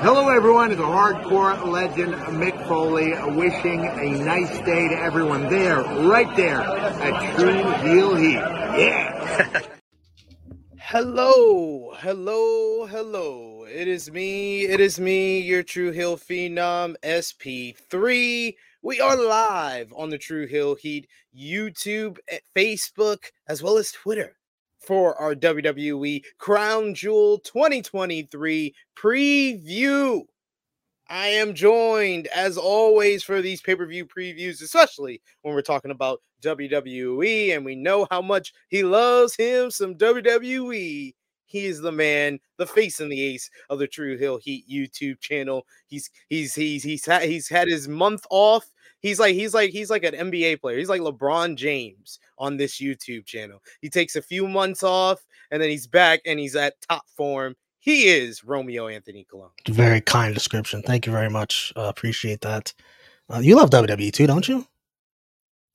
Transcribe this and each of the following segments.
Hello, everyone. It's a hardcore legend, Mick Foley, wishing a nice day to everyone there, right there at Tru Heel Heat. Yeah. Hello, hello, hello. It is me. It is me, your Tru Heel Phenom SP3. We are live on the Tru Heel Heat YouTube, eh, Facebook, as well as Twitter for our WWE Crown Jewel 2023 preview. I am joined, as always, for these pay per view previews, especially when we're talking about WWE, and we know how much he loves him some WWE. He is the man, the face and the ace of the Tru Heel Heat YouTube channel. He's he's he's he's he's had his month off. He's like he's like he's like an NBA player. He's like LeBron James on this YouTube channel. He takes a few months off and then he's back and he's at top form he is Romeo Anthony Colon. Very kind description. Thank you very much. Uh, appreciate that. Uh, you love WWE too, don't you?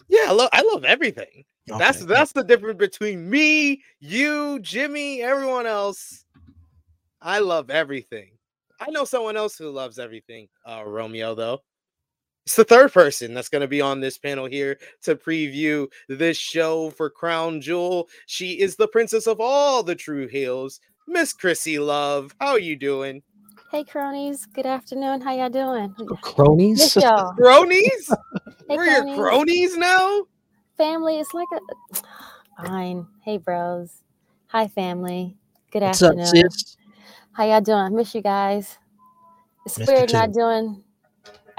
Yeah, I love I love everything. Okay. That's that's the difference between me, you, Jimmy, everyone else. I love everything. I know someone else who loves everything. Uh, Romeo, though. It's the third person that's going to be on this panel here to preview this show for Crown Jewel. She is the princess of all the true heels, Miss Krssi Luv. How are you doing? Hey cronies, good afternoon. How y'all doing? Oh, cronies? y'all. Cronies? hey, We're cronies. your cronies now? Family, it's like a fine. Hey bros. Hi family. Good What's afternoon. Up, How y'all doing? Miss you guys. It's weird not doing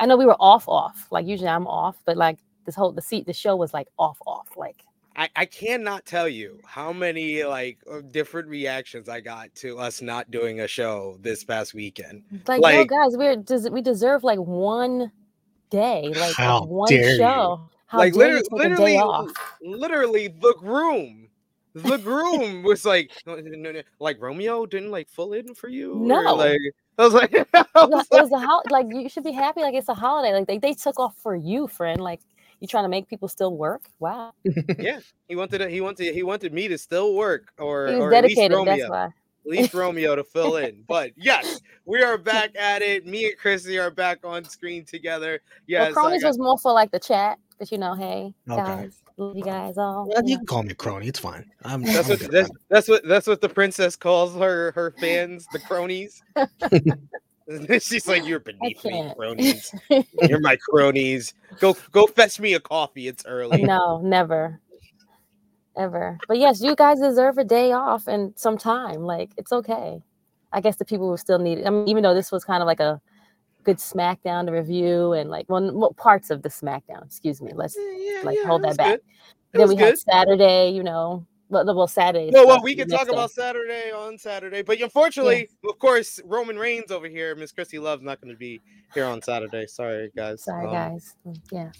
I know we were off off. Like usually I'm off, but like this whole the seat the show was like off off. Like I, I cannot tell you how many like uh, different reactions I got to us not doing a show this past weekend. Like, like yo, guys, we're does we deserve like one day, like one show. How like literally, literally, literally, the groom, the groom was like, no, no, no, like Romeo didn't like full in for you. No, or, like I was like, I was it was like, a ho- like you should be happy, like it's a holiday. Like they, they took off for you, friend. Like you trying to make people still work? Wow. yeah, he wanted he wanted he wanted me to still work, or he was or dedicated. That's why. At least Romeo to fill in. But yes, we are back at it. Me and Krssi are back on screen together. Yes, well, Cronies was more for like the chat, but you know, hey okay. guys, love you guys all. Well, you, can call me crony. It's fine. I'm, that's I'm what that's, that's, what that's what the princess calls her her fans, the cronies. She's like, "You're beneath me, cronies. You're my cronies. Go, go fetch me a coffee. It's early." No, never, ever. But yes, you guys deserve a day off and some time. Like it's okay. I guess the people who still need it. I mean, even though this was kind of like a good SmackDown to review and like well, parts of the SmackDown. Excuse me. Let's yeah, like yeah, hold that back. Then we good. had Saturday. You know, well, well Saturday. Well, well, we can talk day. about Saturday on Saturday, but unfortunately, yeah. of course, Roman Reigns over here, Miss Krssi Luv's not going to be here on Saturday. Sorry, guys. Sorry, um, guys. Mm, yeah.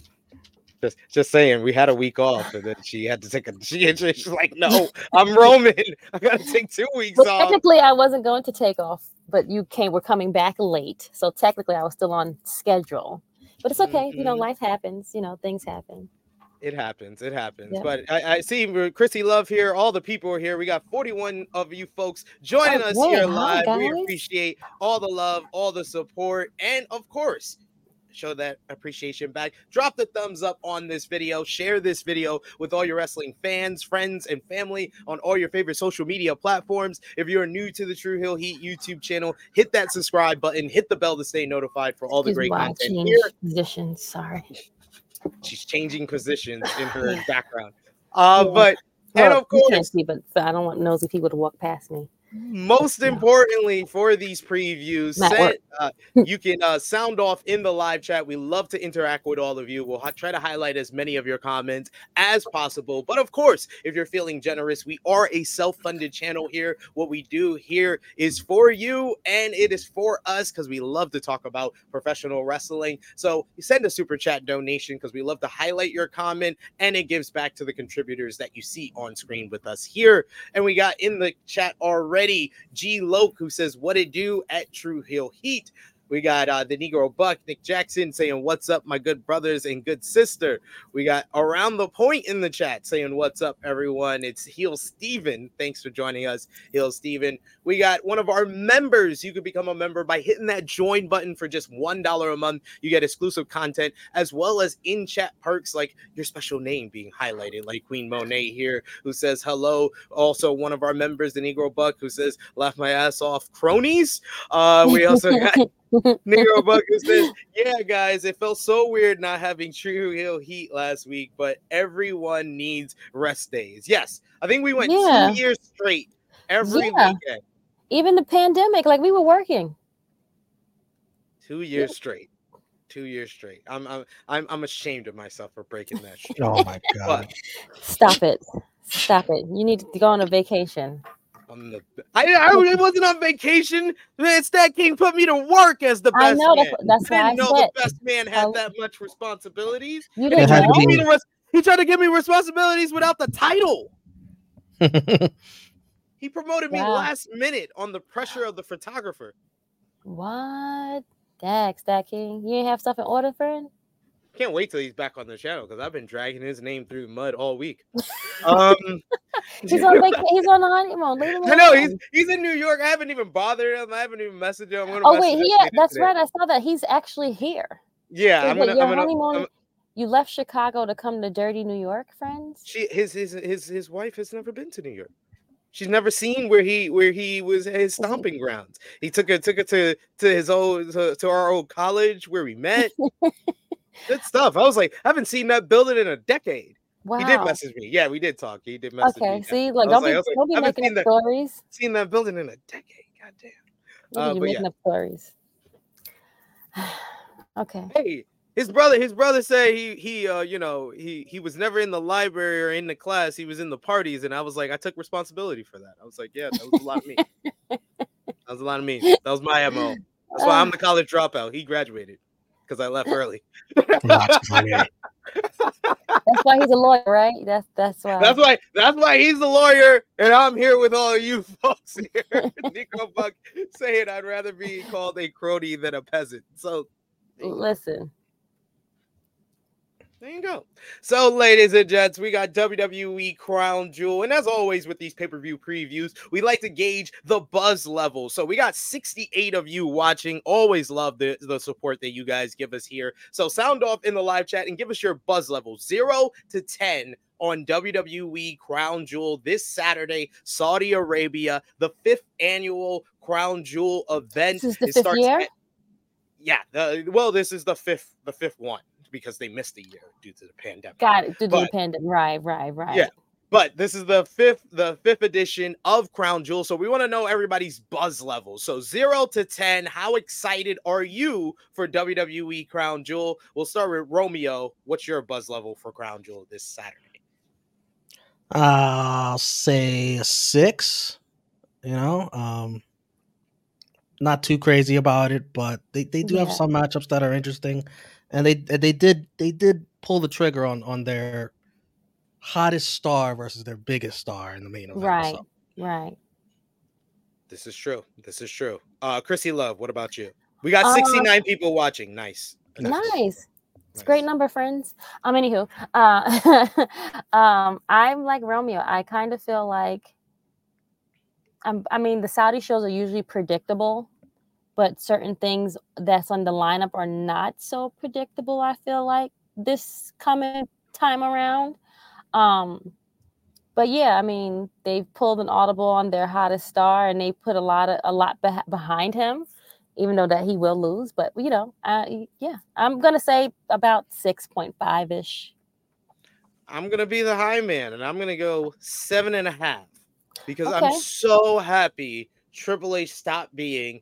Just, just saying, we had a week off, and then she had to take a. She, she's like, "No, I'm Roman. I got to take two weeks well, off." Technically, I wasn't going to take off, but you came. We're coming back late, so technically, I was still on schedule. But it's okay. Mm-hmm. You know, mm-hmm. life happens. You know, things happen. It happens. It happens. Yeah. But I, I, see Krssi Luv here. All the people are here. We got 41 of you folks joining oh, us here live. Hi, we appreciate all the love, all the support, and of course, show that appreciation back. Drop the thumbs up on this video. Share this video with all your wrestling fans, friends, and family on all your favorite social media platforms. If you're new to the Tru Heel Heat YouTube channel, hit that subscribe button, hit the bell to stay notified for all the great content here. Positions, sorry she's changing positions in her background. Uh, yeah. but well, and of course, see, but I don't want nosy people to walk past me. Most importantly, for these previews, send, uh, you can uh, sound off in the live chat. We love to interact with all of you. We'll ha- try to highlight as many of your comments as possible. But of course, if you're feeling generous, we are a self funded channel here. What we do here is for you and it is for us because we love to talk about professional wrestling. So send a super chat donation because we love to highlight your comment and it gives back to the contributors that you see on screen with us here. And we got in the chat already already. G Loke, who says, What it do at Tru Heel Heat? We got uh, the Negro Buck, Nick Jackson saying, What's up, my good brothers and good sister? We got Around the Point in the chat saying, What's up, everyone? It's Heel Steven. Thanks for joining us, Heel Steven. We got one of our members. You could become a member by hitting that join button for just $1 a month. You get exclusive content as well as in chat perks like your special name being highlighted, like Queen Monet here, who says hello. Also, one of our members, the Negro Buck, who says, Laugh my ass off, cronies. Uh, we also got. Negro Buck who says, Yeah, guys, it felt so weird not having Tru Heel Heat last week, but everyone needs rest days. Yes, I think we went Yeah. two years straight every Yeah. weekend. Even the pandemic, like we were working. Two years straight. Two years straight. I'm I'm I'm, I'm ashamed of myself for breaking that shit. Oh my god. Stop it. Stop it. You need to go on a vacation. The, I, I wasn't on vacation. Man, StatKing put me to work as the best I know, man. that's- that's I why I didn't know said- the best man had I- that much responsibilities. You He didn't had tried, to to give me res- he tried to give me responsibilities without the title. He promoted me last minute on the pressure of the photographer. What? Dax, that king. You ain't have stuff in order, friend? Can't wait till he's back on the channel because I've been dragging his name through the mud all week. Um, He's on vacation. He's on the honeymoon. Leave him I know he's he's in New York. I haven't even bothered him. I haven't even messaged him. Oh wait, later that's today. right. I saw that he's actually here. Yeah, I'm gonna. your I'm honeymoon. You left Chicago to come to dirty New York, friends. she his his his his wife has never been to New York. She's never seen where he where he was his stomping grounds. He took her took her to to his old to, to our old college where we met. Good stuff. I was like, I haven't seen that building in a decade. Wow. He did message me. Yeah, we did talk. He did message me. Okay, see, like don't like- be like, don't be making seen up that- stories. Seen that building in a decade. God damn. Look at Uh, you making yeah. up stories. okay. Hey, his brother, his brother said he he uh you know he he was never in the library or in the class. He was in the parties, and I was like, I took responsibility for that. I was like, yeah, that was a lot of me. that was a lot of me. That was my mo. That's why I'm the college dropout. He graduated because I left early. That's funny. That's why he's a lawyer, right? That's that's why. That's why. That's why he's a lawyer, and I'm here with all of you folks here. Nico Buck saying I'd rather be called a crony than a peasant. So there you. Listen. There you go. So, ladies and gents, we got WWE Crown Jewel. And as always, with these pay per view previews, we like to gauge the buzz level. So, we got 68 of you watching. Always love the, the support that you guys give us here. So, sound off in the live chat and give us your buzz level zero to 10 on WWE Crown Jewel this Saturday, Saudi Arabia, the fifth annual Crown Jewel event. This is the It fifth starts year? at- yeah, the, well, this is the fifth, the fifth one because they missed a year due to the pandemic. Got it. Due to the pandemic. Right, right, right. Yeah. But this is the fifth, the fifth edition of Crown Jewel. So we want to know everybody's buzz level. So zero to ten, how excited are you for WWE Crown Jewel? We'll start with Romeo. What's your buzz level for Crown Jewel this Saturday? I'll say six. You know, um, not too crazy about it, but they, they do have some matchups that are interesting, and they they did they did pull the trigger on on their hottest star versus their biggest star in the main event. Right. so. Right. This is true. This is true. Uh Krssi Luv, what about you? We got Uh, 69 people watching. Nice. Nice. It's a Nice. great number, friends. Um, anywho, uh, um, I'm like Romeo. I kind of feel like, I'm, I mean, the Saudi shows are usually predictable, but certain things that's on the lineup are not so predictable. I feel like this coming time around. Um, but yeah, I mean, they've pulled an audible on their hottest star, and they put a lot of a lot beh- behind him even though that he will lose. But you know, uh, yeah, I'm gonna say about six point five ish. I'm gonna be the high man, and I'm gonna go seven and a half because I'm so happy Triple H stopped being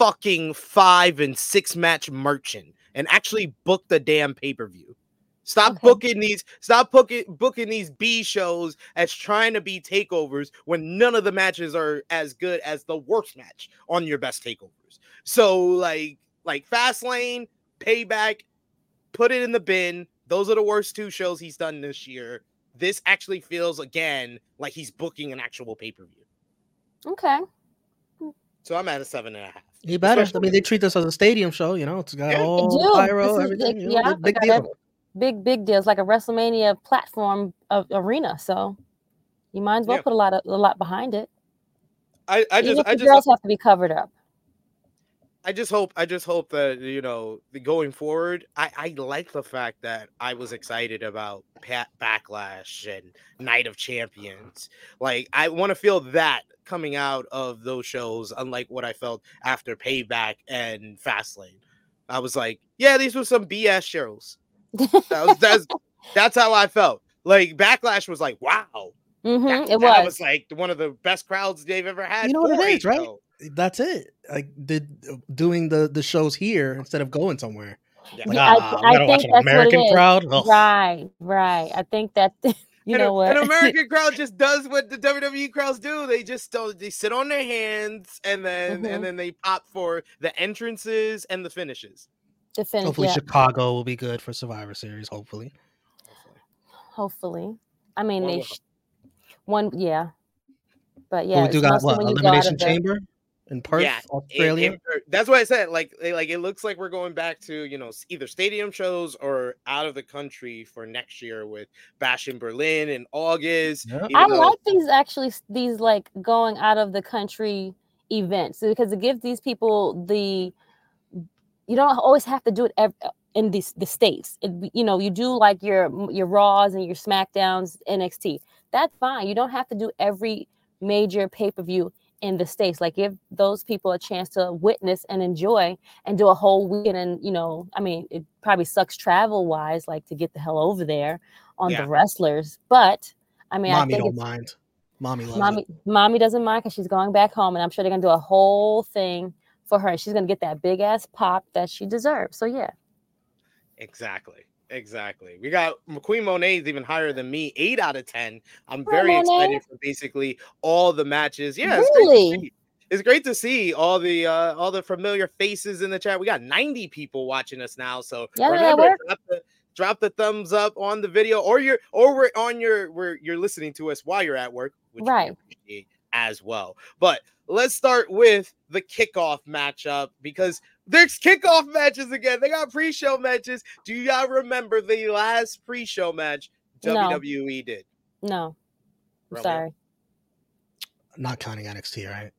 fucking five and six match merchant and actually book the damn pay per view. Stop Okay. booking these. Stop booking booking these B shows as trying to be takeovers when none of the matches are as good as the worst match on your best takeovers. So like like Fastlane, Payback, put it in the bin. Those are the worst two shows he's done this year. This actually feels again like he's booking an actual pay per view. Okay, So I'm at a seven and a half. You better. I mean, they treat this as a stadium show. You know, it's got Yeah. All do. pyro, is everything. big- you know, yeah, big, big deal. every- Big big deals like a WrestleMania platform of arena. So you might as well Yeah. put a lot of a lot behind it. I, I Even just I the just girls have to be covered up. I just hope I just hope that you know going forward. I I like the fact that I was excited about Pat Backlash and Night of Champions. Like I want to feel that coming out of those shows, unlike what I felt after Payback and Fastlane. I was like, yeah, these were some BS shows. That was that's that's how I felt. Like Backlash was like, wow, hmm that, it was. was like one of the best crowds they've ever had. You know what it is, right? show. That's it. Like did doing the the shows here instead of going somewhere. Yeah. Like, Yeah, I- ah, I we gotta watch think an that's American crowd. Ugh. Right, right. I think that you and know a- what. An American crowd just does what the WWE crowds do. They just don't, they sit on their hands and then Mhm. and then they pop for the entrances and the finishes. to finish, Hopefully, yeah. Chicago will be good for Survivor Series. Hopefully, Hopefully, I mean One they sh- one, yeah, but But yeah, we do got what when you go out Elimination of the- Chamber in Perth, Yeah, Australia. in per- that's what I said. Like they, like it looks like we're going back to you know either stadium shows or out of the country for next year with Bash in Berlin in August. Yeah. I though- like these actually these like going out of the country events because it gives these people the you don't always have to do it ev- in these the states. It, you know, you do like your your Raws and your Smackdowns, NXT. That's fine. You don't have to do every major pay per view in the states. Like give those people a chance to witness and enjoy and do a whole weekend. And you know, I mean, it probably sucks travel wise, like to get the hell over there on Yeah. the wrestlers. But I mean, Mommy I think don't mind. Mommy loves mommy, it. mommy doesn't mind because she's going back home, and I'm sure they're gonna do a whole thing for her. She's gonna get that big ass pop that she deserves. So yeah, Exactly. Exactly. We got Queen Monet's even higher than me, eight out of ten. I'm very Monet. excited for basically all the matches. Yeah, it's great to Really? see. It's great to see all the uh all the familiar faces in the chat. We got 90 people watching us now. So Yeah, remember, drop the drop the thumbs up on the video or you're or we're on your where you're listening to us while you're at work, which Right. appreciate as well. But let's start with the kickoff matchup because there's kickoff matches again. They got pre-show matches. Do y'all remember the last pre-show match No. WWE did? no, I'm sorry. Not counting NXT, right?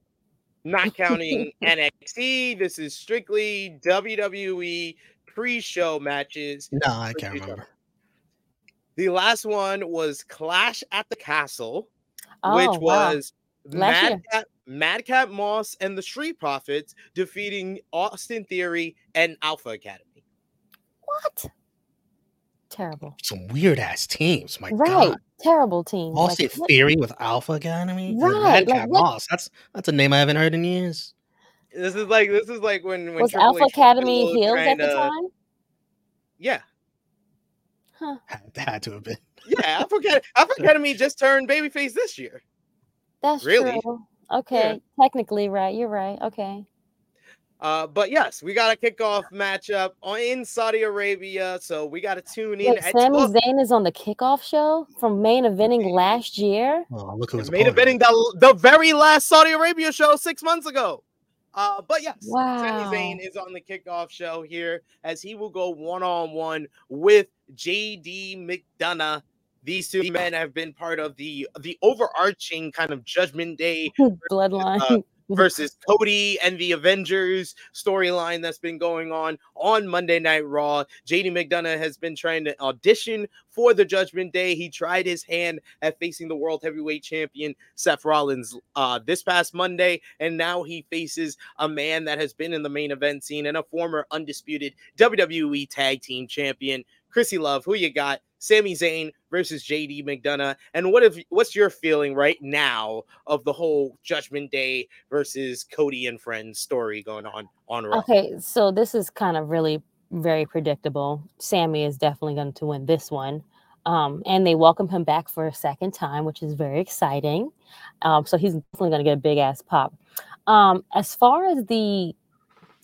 Not counting NXT. This is strictly WWE pre-show matches. No, I can't Pre-show. remember. The last one was Clash at the Castle, Oh, which wow. Was Last year. Madcap, Madcap Moss and the Street Profits defeating Austin Theory and Alpha Academy. what? Terrible. Some weird ass teams. My right, God. terrible teams. All Like, State what- Theory with Alpha Academy. and Right, Madcap what- Moss. That's that's a name I haven't heard in years. This is like this is like when when was Triple Alpha H Academy heels at the to- time? Yeah, Had, had to have been. yeah. Alpha Academy, Alpha Academy just turned babyface this year. That's Really? true. Okay, technically, right. You're right. Okay. Uh, but yes, we got a kickoff matchup in Saudi Arabia, so we got to tune in. Wait, at Sami 12 Zayn is on the kickoff show from main eventing last year. Oh, look who's Main eventing the, the very last Saudi Arabia show six months ago. Uh, but yes, Wow. Sami Zayn is on the kickoff show here as he will go one on one with JD McDonagh. These two men have been part of the the overarching kind of Judgment Day Bloodline. uh, versus Cody and the Avengers storyline that's been going on on Monday Night Raw. JD McDonagh has been trying to audition for the Judgment Day. He tried his hand at facing the World Heavyweight Champion Seth Rollins uh, this past Monday, and now he faces a man that has been in the main event scene and a former undisputed WWE Tag Team Champion. Krssi Luv, who you got? Sami Zayn versus JD McDonagh. And what if what's your feeling right now of the whole Judgment Day versus Cody and Friends story going on on Raw? Okay, so this is kind of really very predictable. Sami is definitely going to win this one. Um, and they welcome him back for a second time, which is very exciting. Um, so he's definitely going to get a big ass pop. Um, as far as the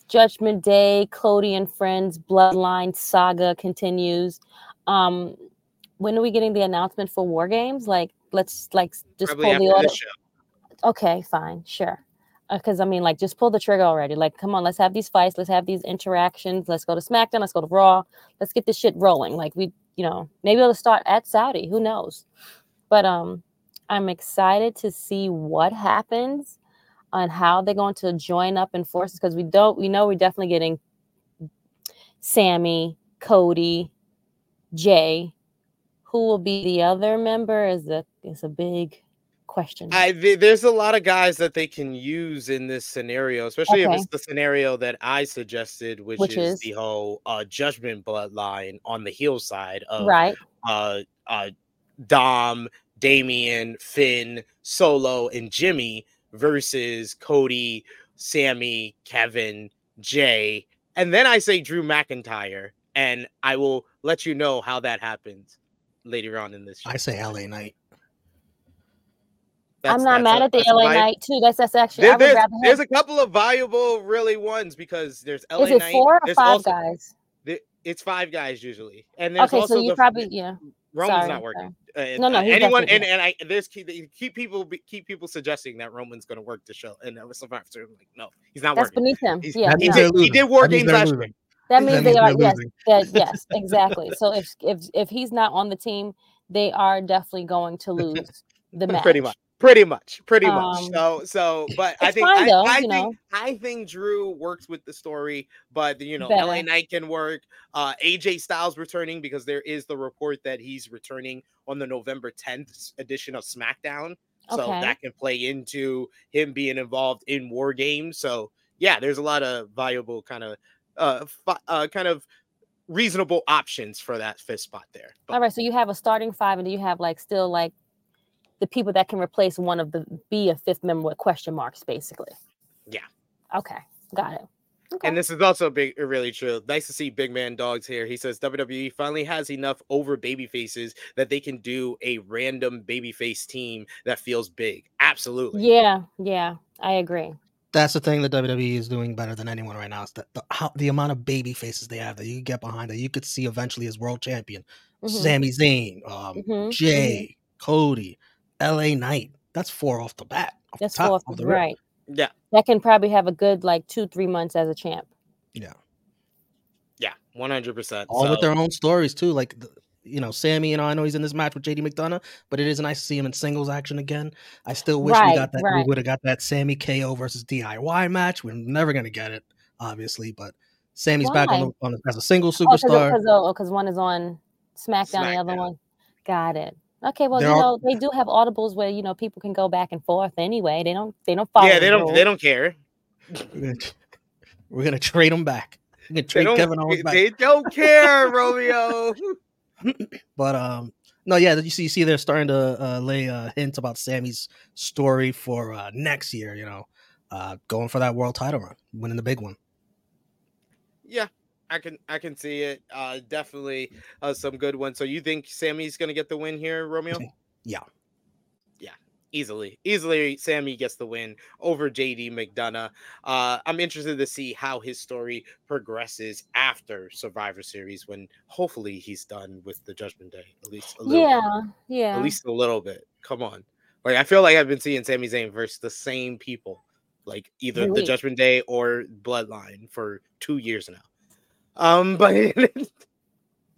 Judgment Day, Cody and Friends Bloodline saga continues, um, when are we getting the announcement for War Games? Like, let's like just Probably pull the order. Okay, fine, sure. because I mean, like, just pull the trigger already. Like, come on, let's have these fights, let's have these interactions, let's go to SmackDown, let's go to Raw, let's get this shit rolling. Like, we, you know, maybe it'll start at Saudi, who knows? But um, I'm excited to see what happens on how they're going to join up in forces because we don't, we know we're definitely getting Sami, Cody, Jay. Who will be the other member is a is a big question. I there's a lot of guys that they can use in this scenario, especially Okay. if it's the scenario that I suggested, which, Which is, is? the whole uh, judgment bloodline on the heel side of right. uh, uh, Dom, Damian, Finn, Solo, and Jimmy versus Cody, Sami, Kevin, Jay, and then I say Drew McIntyre, and I will let you know how that happens later on in this. Show. I say LA Knight. That's- I'm not that's mad a- at the LA vi- Knight too. That's that's actually There- I would there's, there's a couple of valuable, really ones because there's LA Is it Knight. four or there's five also- guys? the- it's five guys usually, and there's Okay, also so you the, probably yeah. Roman's sorry, not working. Uh, No, no, uh, anyone and, and I there's keep, keep people keep people suggesting that Roman's going to work the show and uh, Survivor Series. I'm like, no, he's not. That's working. beneath him. He's- Yeah, he no. they're did- he losing. did war That means games they're last losing. year. that that means means they are yes, that, yes, exactly. So if if if he's not on the team, they are definitely going to lose the match. Pretty much. Pretty much, pretty much. Um, So, so, but I think fine I, though, I you think know. I think Drew works with the story, but you know, LA Better. Knight can work. Uh, AJ Styles returning because there is the report that he's returning on the November 10th edition of SmackDown. So Okay. that can play into him being involved in War Games. So yeah, there's a lot of valuable kind of uh, uh kind of reasonable options for that fifth spot there. But All right, so you have a starting five, and do you have like still like the people that can replace one of the be a fifth member with question marks, basically? Yeah. Okay, got it. Okay. And this is also big, really true. Nice to see Big Man Dogs here. He says WWE finally has enough over baby faces that they can do a random babyface team that feels big. Absolutely. yeah, yeah, I agree. That's the thing that WWE is doing better than anyone right now. Is that the, how, the amount of baby faces they have that you can get behind that you could see eventually as world champion. Mhm, Sami Zayn, um, mhm, Jay, Cody, LA Knight. That's four off the bat. Off That's the top, four, off the rip. right? Yeah. That can probably have a good like two, three months as a champ. Yeah. Yeah. 100%. All with their own stories too. Like the, you know, Sami, you know, I know he's in this match with JD McDonagh, but it is nice to see him in singles action again. I still wish we got that. right. We would have got that Sami KO versus DIY match. We're never gonna get it, obviously, but Sami's back on, the, on the, as a single Oh, because superstar. because one is on SmackDown, the other one. Got it. Okay, well, There you are- know, they do have audibles where you know people can go back and forth anyway. They don't they don't follow. yeah, the they don't rules. they don't care. We're gonna, we're gonna trade them back. We're gonna trade Kevin Owens back. they don't care, Romeo. But um, no, yeah, you see, you see, they're starting to uh, lay uh, hints about Sami's story for uh, next year. You know, uh, going for that world title run, winning the big one. Yeah, I can I can see it. Uh definitely uh, some good ones. So you think Sami's gonna get the win here, Romeo? Yeah. Easily. Easily Sammy gets the win over JD McDonagh. Uh I'm interested to see how his story progresses after Survivor Series when hopefully he's done with the Judgment Day. At least a little Yeah, bit. yeah. At least a little bit. Come on. Like I feel like I've been seeing Sami Zayn versus the same people, like either the Judgment Day or Bloodline for two years now. Um, but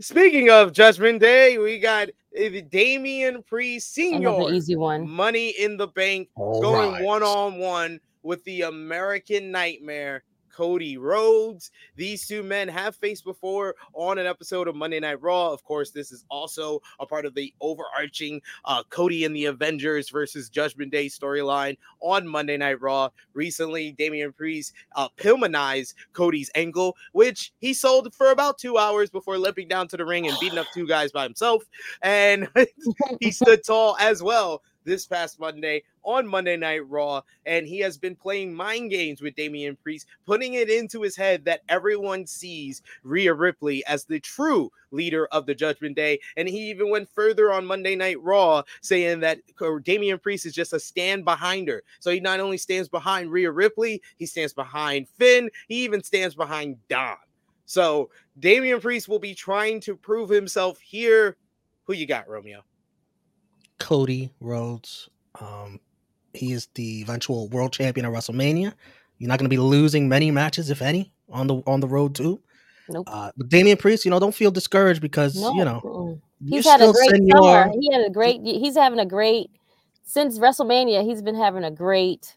speaking of Judgment Day, we got uh, Damian Priest Señor, easy one. Money in the Bank, All going right. one on one with the American Nightmare. Cody Rhodes. These two men have faced before on an episode of Monday Night Raw. Of course, this is also a part of the overarching uh, Cody and the Avengers versus Judgment Day storyline on Monday Night Raw. Recently, Damian Priest uh, Pillmanized Cody's ankle, which he sold for about two hours before limping down to the ring and beating up two guys by himself. And he stood tall as well this past Monday on Monday Night Raw, and he has been playing mind games with Damian Priest, putting it into his head that everyone sees Rhea Ripley as the true leader of the Judgment Day. And he even went further on Monday Night Raw, saying that Damian Priest is just a stand behind her. So he not only stands behind Rhea Ripley, he stands behind Finn, he even stands behind Dom. So Damian Priest will be trying to prove himself here. Who you got, Romeo? Cody Rhodes. Um, He is the eventual world champion at WrestleMania. You're not going to be losing many matches, if any, on the on the road too. Nope. Uh, but Damian Priest, you know, don't feel discouraged because No, you know he's had a still great summer. He had a great. He's having a great since WrestleMania. He's been having a great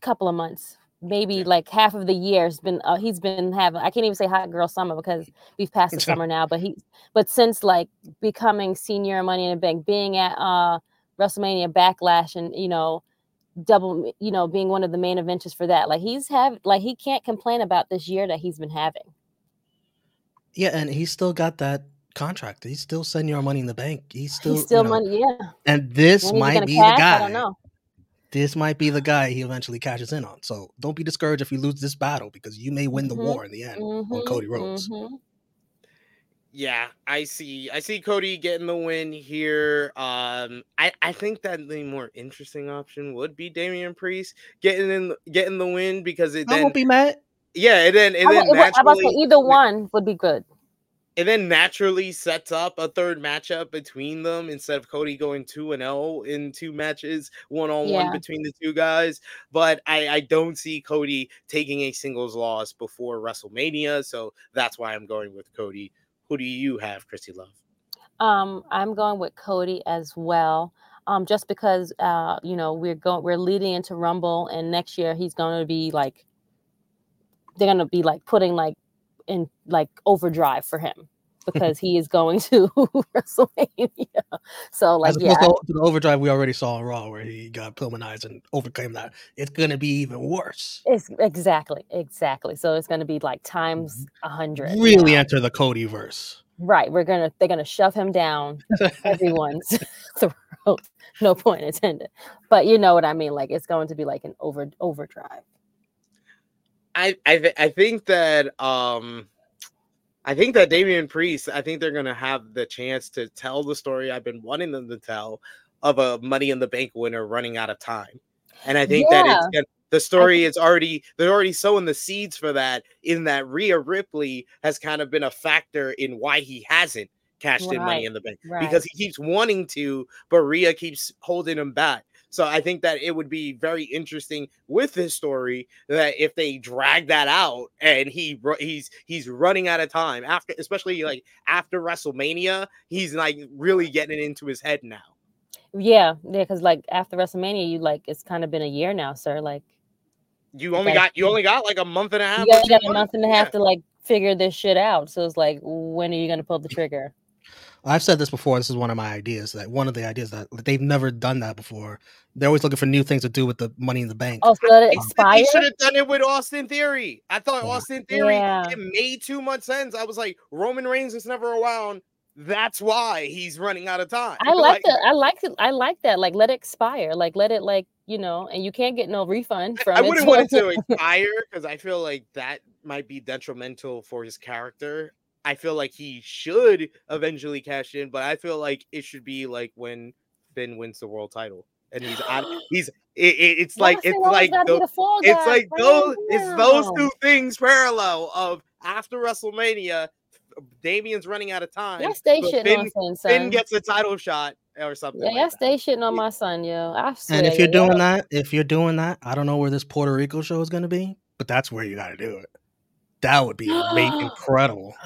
couple of months. Maybe like half of the year has been. Uh, he's been having. I can't even say hot girl summer because we've passed the summer now. But he. But since like becoming Señor Money in the Bank, being at uh WrestleMania Backlash, and you know double you know being one of the main eventers for that like he's have like he can't complain about this year that he's been having Yeah, and he's still got that contract. He's still Señor money in the bank. He's still, he's still you know, money yeah and this when might be cash the guy. i don't know This might be the guy he eventually cashes in on. So don't be discouraged if you lose this battle because you may win the Mhm, war in the end on Mhm, Cody Rhodes. mhm. Yeah, I see. I see Cody getting the win here. Um, I I think that the more interesting option would be Damian Priest getting in getting the win because it I then won't be mad. yeah, and then and I then wa- I about to say either one would be good it then naturally sets up a third matchup between them instead of Cody going two and zero in two matches, one on one between the two guys. But I I don't see Cody taking a singles loss before WrestleMania, so that's why I'm going with Cody. Who do you have, Krssi Luv? Um, I'm going with Cody as well. Um, just because uh, you know, we're going we're leading into Rumble and next year he's gonna be like they're gonna be like putting like in like overdrive for him because he is going to WrestleMania. So like yeah, to, the overdrive we already saw on Raw where he got Pillmanized and overcame that. It's gonna be even worse. it's exactly, exactly. So it's gonna be like times mm-hmm. a hundred. Really now. enter the Cody verse. Right. We're gonna they're gonna shove him down everyone's throat. No point intended. But you know what I mean. Like it's going to be like an over overdrive. I I, th- I think that um I think that Damian Priest, I think they're gonna have the chance to tell the story I've been wanting them to tell of a Money in the Bank winner running out of time, and I think that it's the story is already they're already sowing the seeds for that. In that Rhea Ripley has kind of been a factor in why he hasn't cashed in Money in the Bank right. because he keeps wanting to, but Rhea keeps holding him back. So I think that it would be very interesting with this story that if they drag that out and he he's he's running out of time after, especially like after WrestleMania, he's like really getting it into his head now. Yeah, yeah, because like after WrestleMania, you like it's kind of been a year now, sir. Like You only gotta you only got like a month and a half. got, you got a month and a half Yeah. to like figure this shit out. So it's like, when are you gonna pull the trigger? I've said this before. This is one of my ideas. That one of the ideas that they've never done that before. They're always looking for new things to do with the money in the bank. Oh, so let it I expire. They should have done it with Austin Theory. I thought Yeah. Austin Theory Yeah. it made too much sense. I was like, Roman Reigns is never around. That's why he's running out of time. I like that. I like it. I like that. Like let it expire. Like let it like you know, and you can't get no refund from I it. wouldn't so- want it to expire because I feel like that might be detrimental for his character. I feel like he should eventually cash in, but I feel like it should be like when Finn wins the world title and he's on. He's it, it- it's Why like it's like gotta the, the it's like those him oh, it's those two things parallel of after WrestleMania, Damian's running out of time. Y'all stay but shitting Finn, on Finn, son. Finn gets a title shot or something. yeah, like y'all shitting on my son, yo. I swear. and if you're doing y'all- that, if you're doing that, I don't know where this Puerto Rico show is going to be, but that's where you got to do it. That would be ama- incredible.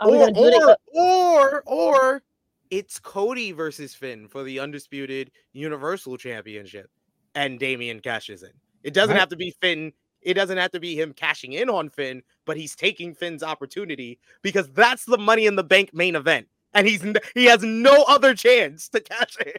are we or, gonna do it? or, or, or it's Cody versus Finn for the undisputed Universal Championship, and Damian cashes in. It doesn't Right. have to be Finn. It doesn't have to be him cashing in on Finn, but he's taking Finn's opportunity because that's the Money in the Bank main event, and he's he has no other chance to cash in.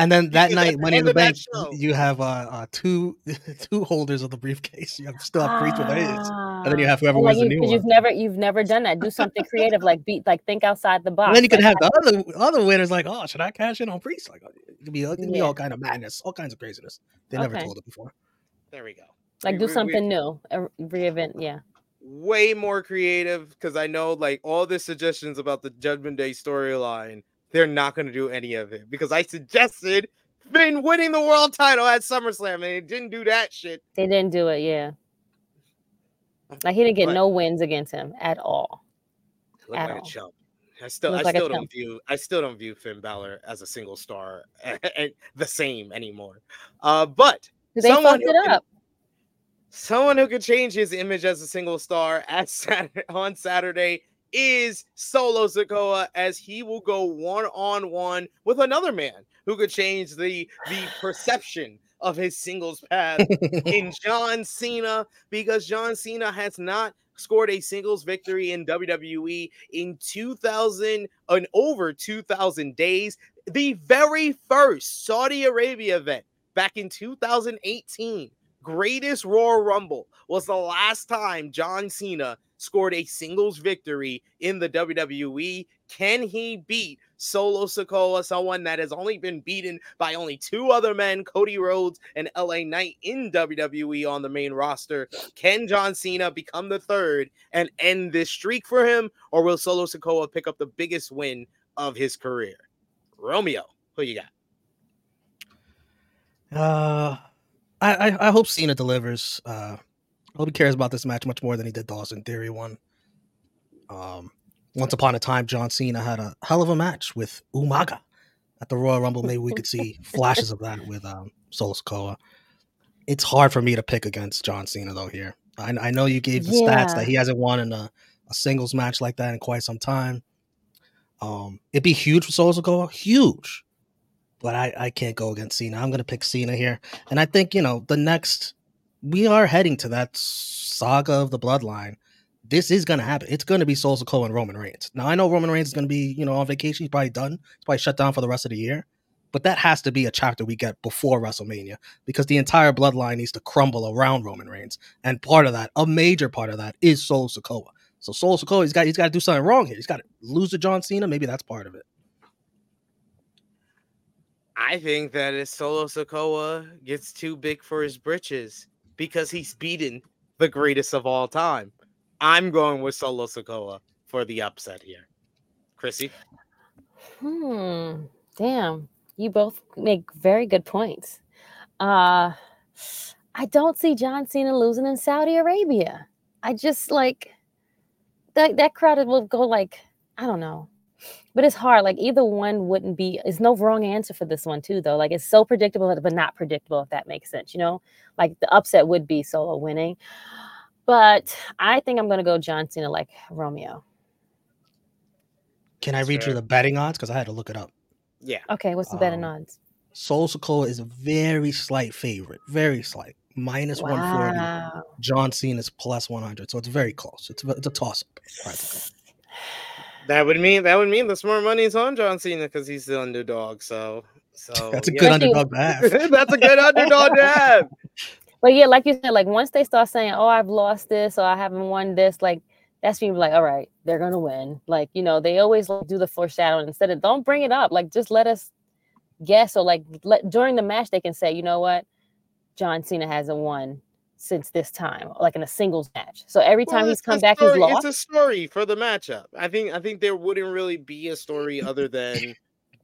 And then that night, Money in the Bank, you have uh, uh two two holders of the briefcase. You have still have Priest with his, and then you Ah. have whoever And, like wins the you, new 'cause one. you've never you've never done that. Do something creative, like beat, like think outside the box. And then you could like, have the other other winners like, oh, should I cash in on Priest? Like, it could be, it could be Yeah. all kind of madness, all kinds of craziness. They never Okay. told it before. There we go. like We- do we- we- something new, a reinvent. Yeah. way more creative because I know like all the suggestions about the Judgment Day storyline, they're not going to do any of it because I suggested Finn winning the world title at SummerSlam and it didn't do that shit. They didn't do it. Yeah. Like he didn't get But- no wins against him at all. Look At like all. a chump. I still, I like still don't view, I still don't view Finn Balor as a single star, the same anymore. Uh, but They someone fucked who it can- up. Someone who could change his image as a single star at Saturday, on Saturday is Solo Sikoa, as he will go one on one with another man who could change the the perception of his singles path in John Cena because John Cena has not scored a singles victory in WWE in 2000 and over 2000 days. The very first Saudi Arabia event back in 2018, greatest Royal Rumble was the last time John Cena scored a singles victory in the WWE. Can he beat Solo Sikoa, someone that has only been beaten by only two other men, Cody Rhodes and LA Knight in WWE on the main roster? Can John Cena become the third and end this streak for him, or will Solo Sikoa pick up the biggest win of his career? Romeo, who you got? Uh, I, I I hope Cena delivers. Uh, hope he cares about this match much more than he did the Austin Theory one. Um, once upon a time, John Cena had a hell of a match with Umaga at the Royal Rumble. Maybe we could see flashes of that with um, Solo Sikoa. It's hard for me to pick against John Cena though. Here, I, I know you gave the stats that he hasn't won in a, a singles match like that in quite some time. Um, it'd be huge for Solo Sikoa, huge but I, I can't go against Cena. I'm going to pick Cena here. And I think, you know, the next, we are heading to that saga of the bloodline. This is going to happen. It's going to be Sol Sikoa and Roman Reigns. Now, I know Roman Reigns is going to be, you know, on vacation. He's probably done. He's probably shut down for the rest of the year. But that has to be a chapter we get before WrestleMania because the entire bloodline needs to crumble around Roman Reigns. And part of that, a major part of that, is Sol Sikoa. So Sol Sikoa, he's got he's got to do something wrong here. He's got to lose to John Cena. Maybe that's part of it. I think that if Solo Sikoa gets too big for his britches because he's beaten the greatest of all time. I'm going with Solo Sikoa for the upset here. Krssi, Hmm. Damn. You both make very good points. Uh I don't see John Cena losing in Saudi Arabia. I just like that that crowd will go like, I don't know. But it's hard. Like either one wouldn't be it's no wrong answer for this one too though. Like it's so predictable but not predictable if that makes sense, you know? Like the upset would be solo winning. But I think I'm gonna go John Cena like Romeo. Can I read Sure. you the betting odds? Because I had to look it up. yeah, Okay, what's the betting Um, odds? Sol Sikoa is a very slight favorite, very slight, minus 140. Wow. John Cena is plus 100, so it's very close. It's it's a toss up. Practically. that would mean that would mean the smart money is on John Cena because he's the underdog. So, so That's a yeah. good Especially- underdog to have. That's a good underdog to have. But yeah, like you said, like once they start saying, "Oh, I've lost this," or "I haven't won this," like that's when you're like, "All right, they're gonna win." Like you know, they always like, do the foreshadowing instead of don't bring it up. Like just let us guess, or like let during the match they can say, "You know what, John Cena hasn't won since this time," like in a singles match. So every time Well, he's come back, story- he's lost. It's a story for the matchup. I think I think there wouldn't really be a story other than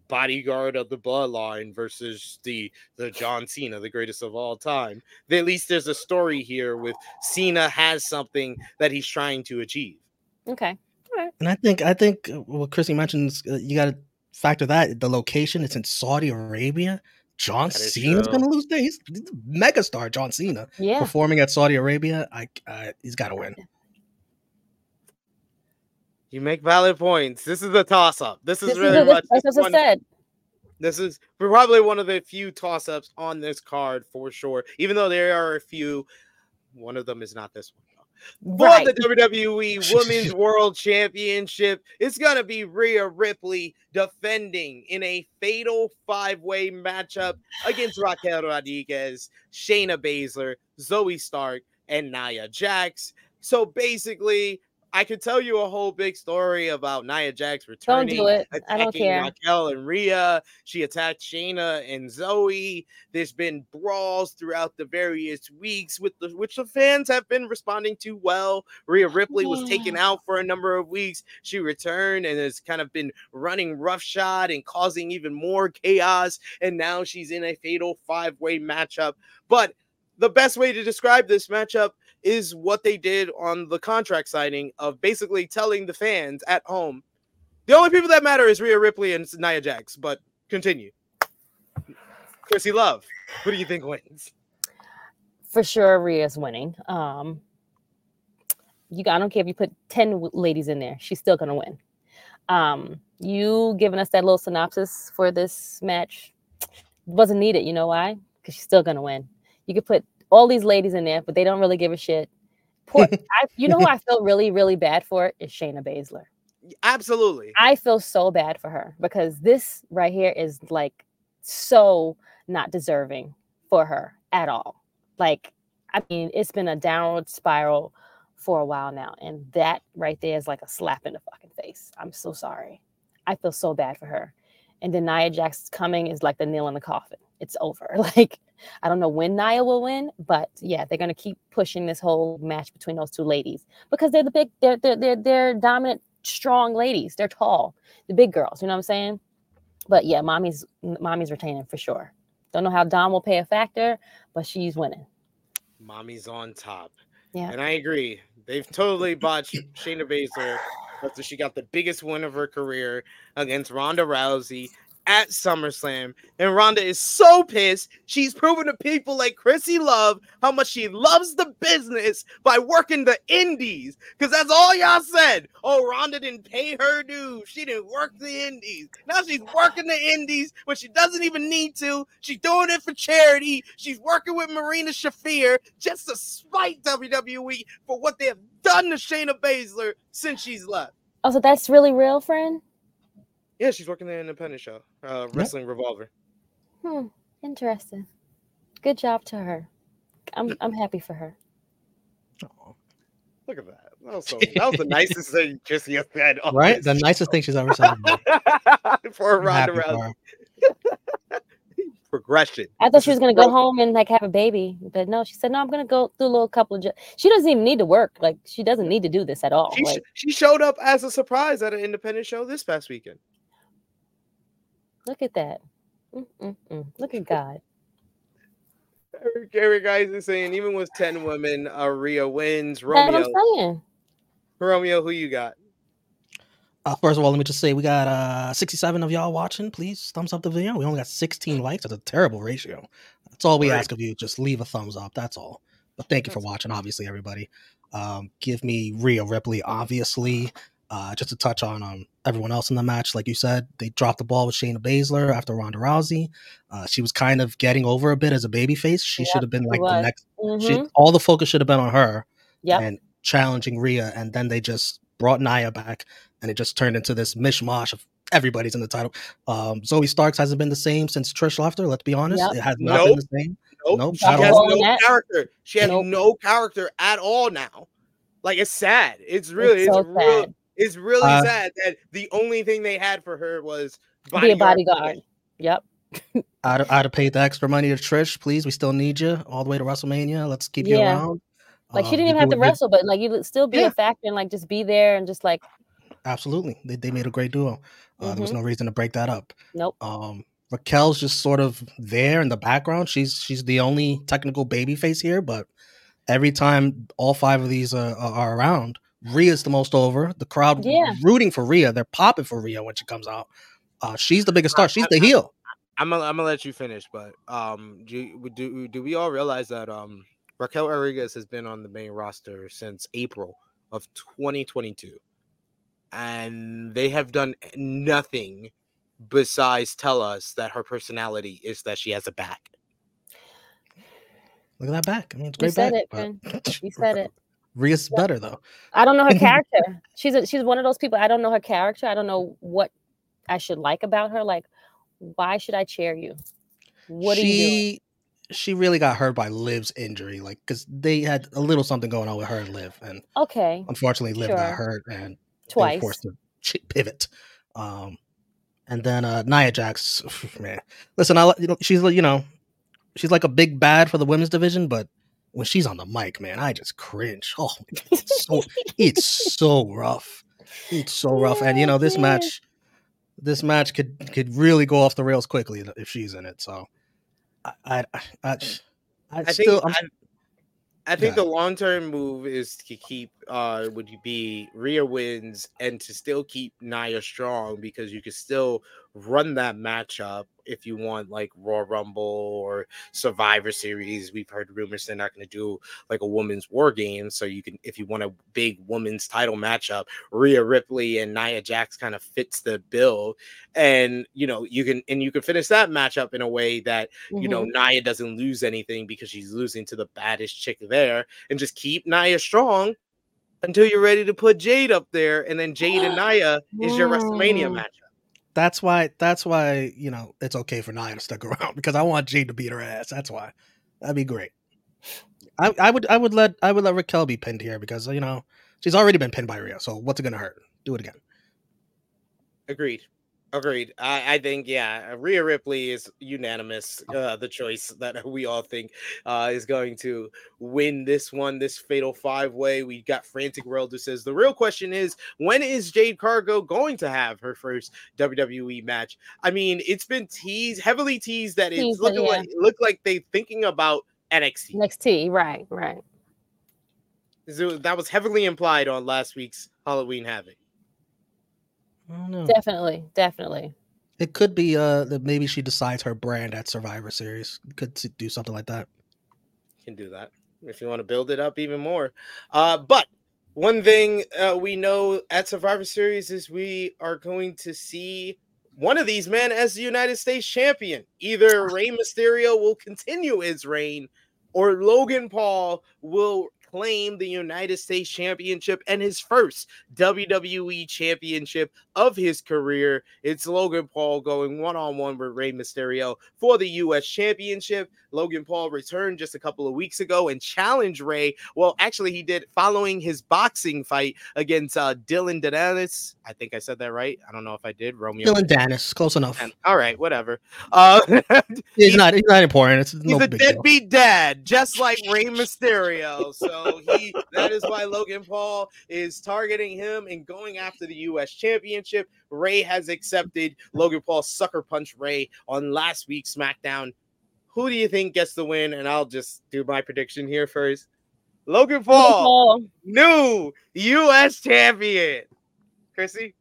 bodyguard of the bloodline versus the the John Cena, the greatest of all time. At least there's a story here with Cena has something that he's trying to achieve. Okay. And I think I think uh, what Krssi mentions, uh, you got to factor that the location. It's in Saudi Arabia. John That is Cena's true. going to lose. there. He's, he's a megastar. John Cena Yeah. performing at Saudi Arabia. I uh, he's got to win. You make valid points. This is a toss up. This is This is really a- much that's what I said. This is probably one of the few toss ups on this card for sure. Even though there are a few, one of them is not this one. For Right. the WWE Women's World Championship, it's going to be Rhea Ripley defending in a fatal five way matchup against Raquel Rodriguez, Shayna Baszler, Zoey Stark, and Nia Jax. So basically, I could tell you a whole big story about Nia Jax Don't returning do it. I don't care. Raquel and Rhea. She attacked Shayna and Zoe. There's been brawls throughout the various weeks with the which the fans have been responding to well. Rhea Ripley was taken out for a number of weeks. She returned and has kind of been running roughshod and causing even more chaos. And now she's in a fatal five-way matchup. But the best way to describe this matchup is what they did on the contract signing of basically telling the fans at home The only people that matter is Rhea Ripley and Nia Jax. But continue. Krssi Luv, who do you think wins? For sure, Rhea's winning. Um, you, I don't care if you put ten w- ladies in there, she's still gonna win. Um, you giving us that little synopsis for this match wasn't needed. You know why? Because she's still gonna win. You could put all these ladies in there, but they don't really give a shit. Poor, I, you know who I feel really, really bad for is Shayna Baszler. Absolutely. I feel so bad for her because this right here is like so not deserving for her at all. Like, I mean, it's been a downward spiral for a while now, and that right there is like a slap in the fucking face. I'm so sorry. I feel so bad for her. And then Nia Jax coming is like the nail in the coffin. It's over. Like, I don't know when Nia will win, but yeah, they're gonna keep pushing this whole match between those two ladies because they're the big, they're they're they're, they're dominant, strong ladies. They're tall, the big girls. You know what I'm saying? But yeah, mommy's mommy's retaining for sure. Don't know how Dom will pay a factor, but she's winning. Mommy's on top. Yeah. And I agree. They've totally botched Shayna Baszler after she got the biggest win of her career against Ronda Rousey at SummerSlam. And Ronda is so pissed. She's proven to people like Krssi Luv how much she loves the business by working the indies. Because that's all y'all said. Oh, Ronda didn't pay her dues. She didn't work the indies. Now she's working the indies when she doesn't even need to. She's doing it for charity. She's working with Marina Shafir just to spite WWE for what they have done to Shayna Baszler since she's left. Oh, so that's really real, friend? Yeah, she's working the independent show, uh, Wrestling Revolver. Hmm. Interesting. Good job to her. I'm I'm happy for her. Oh, look at that. That was, so, that was the nicest thing Krssi has said. Right? this The nicest thing she's ever said. for I'm Ronda for Rousey. Progression. I thought This she was gonna go home and like have a baby, but no, she said no. I'm gonna go through a little couple of. Jo-. She doesn't even need to work. Like she doesn't need to do this at all. She, sh- Like, she showed up as a surprise at an independent show this past weekend. Look at that. Mm-mm-mm. Look at God. Gary guys is saying even with 10 women, uh, Rhea wins. That's what Romeo, I'm saying. Romeo, who you got? Uh, first of all, let me just say we got uh 67 of y'all watching. Please thumbs up the video. We only got 16 likes. That's a terrible ratio. That's all we Right. ask of you. Just leave a thumbs up. That's all. But thank you for watching, obviously, everybody. Um, give me Rhea Ripley, obviously. Uh, just to touch on um, everyone else in the match, like you said, they dropped the ball with Shayna Baszler after Ronda Rousey. Uh, she was kind of getting over a bit as a babyface. She Yep, should have been like the was. next. hmm She, all the focus should have been on her Yep. and challenging Rhea, and then they just brought Nia back, and it just turned into this mishmash of everybody's in the title. Um, Zoey Starks hasn't been the same since Trish left her. Let's be honest, Yep. it has not Nope. been the same. Nope. Nope, She has no That- character. She has Nope. no character at all now. Like it's sad. It's really it's it's, so real, sad. It's really Uh, sad that the only thing they had for her was Be a bodyguard. Yep. I'd, I'd have paid the extra money to Trish. Please, we still need you all the way to WrestleMania. Let's keep you around. Like she Um, didn't you even have to a good- wrestle, but like you'd still be Yeah. a factor and like just be there and just like Absolutely, they, they made a great duo. Uh, There was Mhm. no reason to break that up. nope. Um, Raquel's just sort of there in the background. She's she's the only technical baby face here, but every time all five of these uh, are, are around, Rhea's the most over. The crowd Yeah. rooting for Rhea. They're popping for Rhea when she comes out. Uh, she's the biggest star. She's the heel. I'm gonna, I'm gonna let you finish, but um, do do do we all realize that um Raquel Rodriguez has been on the main roster since April of 2022, and they have done nothing besides tell us that her personality is that she has a back. Look at that back. I mean, it's great You said back. it, You said it. Rhea's better though. I don't know her character. she's a, she's one of those people. I don't know her character. I don't know what I should like about her. Like, why should I cheer you? What are you doing? she she really got hurt by Liv's injury, like because they had a little something going on with her and Liv, and Okay, unfortunately, Liv got hurt and twice. forced to pivot. Um, and then uh, Nia Jax, man, listen, I you know she's like you know she's like a big bad for the women's division, but when she's on the mic, man, I just cringe. Oh, it's so it's so rough. It's so rough, and you know this match, this match could could really go off the rails quickly if she's in it. So, I I I, I, I I still think I'm, I think Yeah. the long term move is to keep uh would you be Rhea wins and to still keep Nia strong because you could still run that matchup if you want like Royal Rumble or Survivor Series. We've heard rumors they're not going to do like a women's war game. So you can if you want a big women's title matchup, Rhea Ripley and Nia Jax kind of fits the bill. And you know, you can and you can finish that matchup in a way that you know Mhm. Nia doesn't lose anything because she's losing to the baddest chick there, and just keep Nia strong until you're ready to put Jade up there, and then Jade and Nia is your WrestleMania matchup. That's why. That's why you know it's okay for Nia to stick around because I want Jade to beat her ass. That's why. That'd be great. I, I would. I would let. I would let Raquel be pinned here because you know she's already been pinned by Rhea. So what's it gonna hurt? Do it again. Agreed. Agreed. I, I think yeah, Rhea Ripley is unanimous. Uh, the choice that we all think uh, is going to win this one, this fatal five way. We got Frantic World who says the real question is when is Jade Cargill going to have her first WWE match? I mean, it's been teased, heavily teased that it's Teased, looking yeah. like look like they thinking about NXT. NXT, right, right. So that was heavily implied on last week's Halloween Havoc. I don't know. Definitely, definitely. It could be uh that maybe she decides her brand at Survivor Series. Could do something like that. can do that if you want to build it up even more. Uh, but one thing uh, we know at Survivor Series is we are going to see one of these men as the United States champion. Either Rey Mysterio will continue his reign, or Logan Paul will claim the United States championship and his first WWE championship of his career. It's Logan Paul going one on one with Rey Mysterio for the US championship. Logan Paul returned just a couple of weeks ago and challenged Rey. Well, actually, he did following his boxing fight against uh, Dillon Danis. I think I said that right. I don't know if I did. Romeo. Dillon Danis, close enough. And- All right, whatever. Uh, He's not. He's not important. It's He's no a big deal. deadbeat dad, just like Rey Mysterio. So he that is why Logan Paul is targeting him and going after the US championship. Rey has accepted Logan Paul sucker punch Rey on last week's SmackDown. Who do you think gets the win? And I'll just do my prediction here first. Logan Paul, Paul. new US champion. Krssi,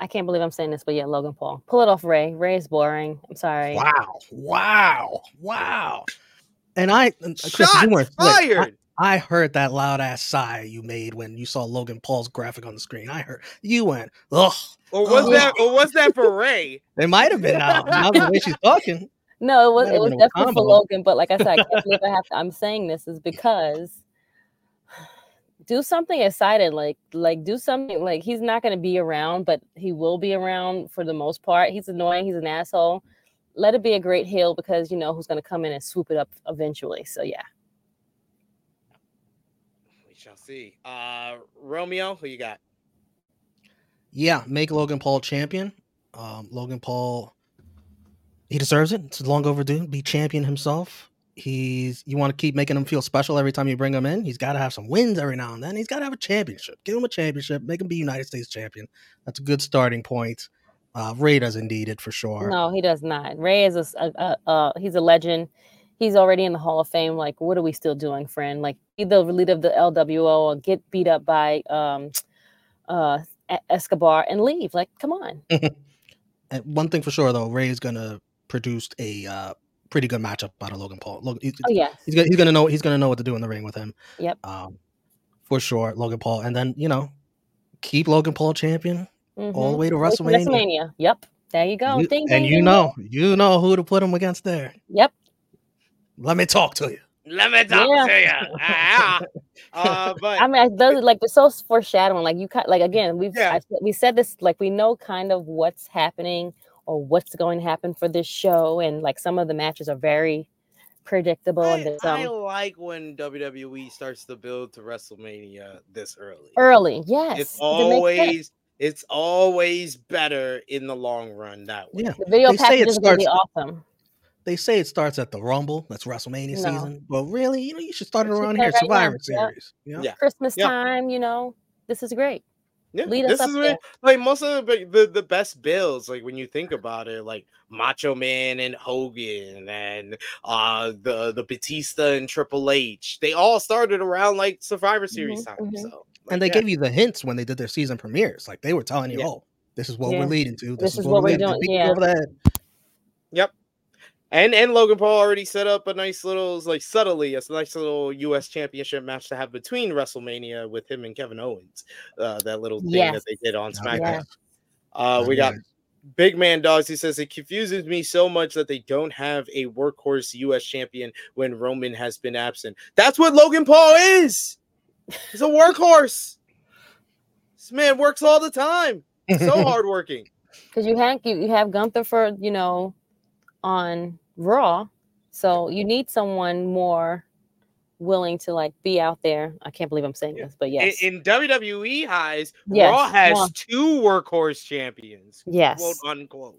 I can't believe I'm saying this, but yeah, Logan Paul. Pull it off, Rey. Rey is boring. I'm sorry. Wow! Wow! Wow! And I, and, uh, Chris, shots you weren't fired. I heard that loud ass sigh you made when you saw Logan Paul's graphic on the screen. I heard you went, ugh. Or was Oh. that? Or was that for Rey? It might have been now. Now the way she's talking. No, it was Might it was been a definitely for. Logan, but like I said, I can't believe I have to, I'm saying this is because do something excited, like like do something like he's not gonna be around, but he will be around for the most part. He's annoying, he's an asshole. Let it be a great heel because you know who's gonna come in and swoop it up eventually. So yeah. We shall see. Uh, Romeo, who you got? Yeah, make Logan Paul champion. Um, Logan Paul, he deserves it. It's long overdue. Be champion himself. He's you want to keep making him feel special every time you bring him in. He's got to have some wins every now and then. He's got to have a championship. Give him a championship. Make him be United States champion. That's a good starting point. Uh, Rey doesn't need it for sure. No, he does not. Rey is a uh, he's a legend. He's already in the Hall of Fame. Like, what are we still doing, friend? Like, be the leader of the LWO or get beat up by um, uh, Escobar and leave. Like, come on. And one thing for sure though, Rey's gonna produce a uh, pretty good matchup out of Logan Paul. Look, he's, Oh yes, he's gonna he's gonna know he's gonna know what to do in the ring with him. Yep. Um, for sure, Logan Paul, and then you know, keep Logan Paul champion all the way to WrestleMania. WrestleMania. Yep. There you go. You- Ding, and ding, you ding, know, you know who to put him against there. Yep. Let me talk to you. Let me talk Yeah. to you. Ah, uh, but I mean, I- those like it's so foreshadowing. Like you, ki- like again, we've Yeah. I've, we said this. Like we know kind of what's happening or what's going to happen for this show, and like some of the matches are very predictable. and I, I like when WWE starts to build to WrestleMania this early. early. Yes, It's 'cause it makes sense. always it's always better in the long run that way. Yeah, The video They say it packages will be awesome. They say it starts at the Rumble. That's WrestleMania No. season. But really, you know, you should start it It around start here, right now. Survivor Yep. Series. You know? Yeah. Christmas Yeah. time, you know, this is great. Yeah, Lead this up is there. where, like most of the, the the best builds. Like when you think about it, like Macho Man and Hogan and uh the the Batista and Triple H, they all started around like Survivor Series Mhm, time. mhm. So and they yeah. gave you the hints when they did their season premieres. Like they were telling you, Yeah. "Oh, this is what Yeah. we're leading to. This, This is what we're leading to. doing, yeah. over. Yep. And and Logan Paul already set up a nice little like subtly a nice little US championship match to have between WrestleMania with him and Kevin Owens. Uh that little thing Yes. that they did on SmackDown. Yeah. Uh we got Big Man Dogs, he says it confuses me so much that they don't have a workhorse US champion when Roman has been absent. That's what Logan Paul is. He's a workhorse. This man works all the time. So hardworking. because you have you, you have Gunther for you know on Raw, so you need someone more willing to like be out there. I can't believe I'm saying Yeah. this, but In- yes, In, WWE highs, Yes, Raw has Raw. two workhorse champions, yes, quote unquote.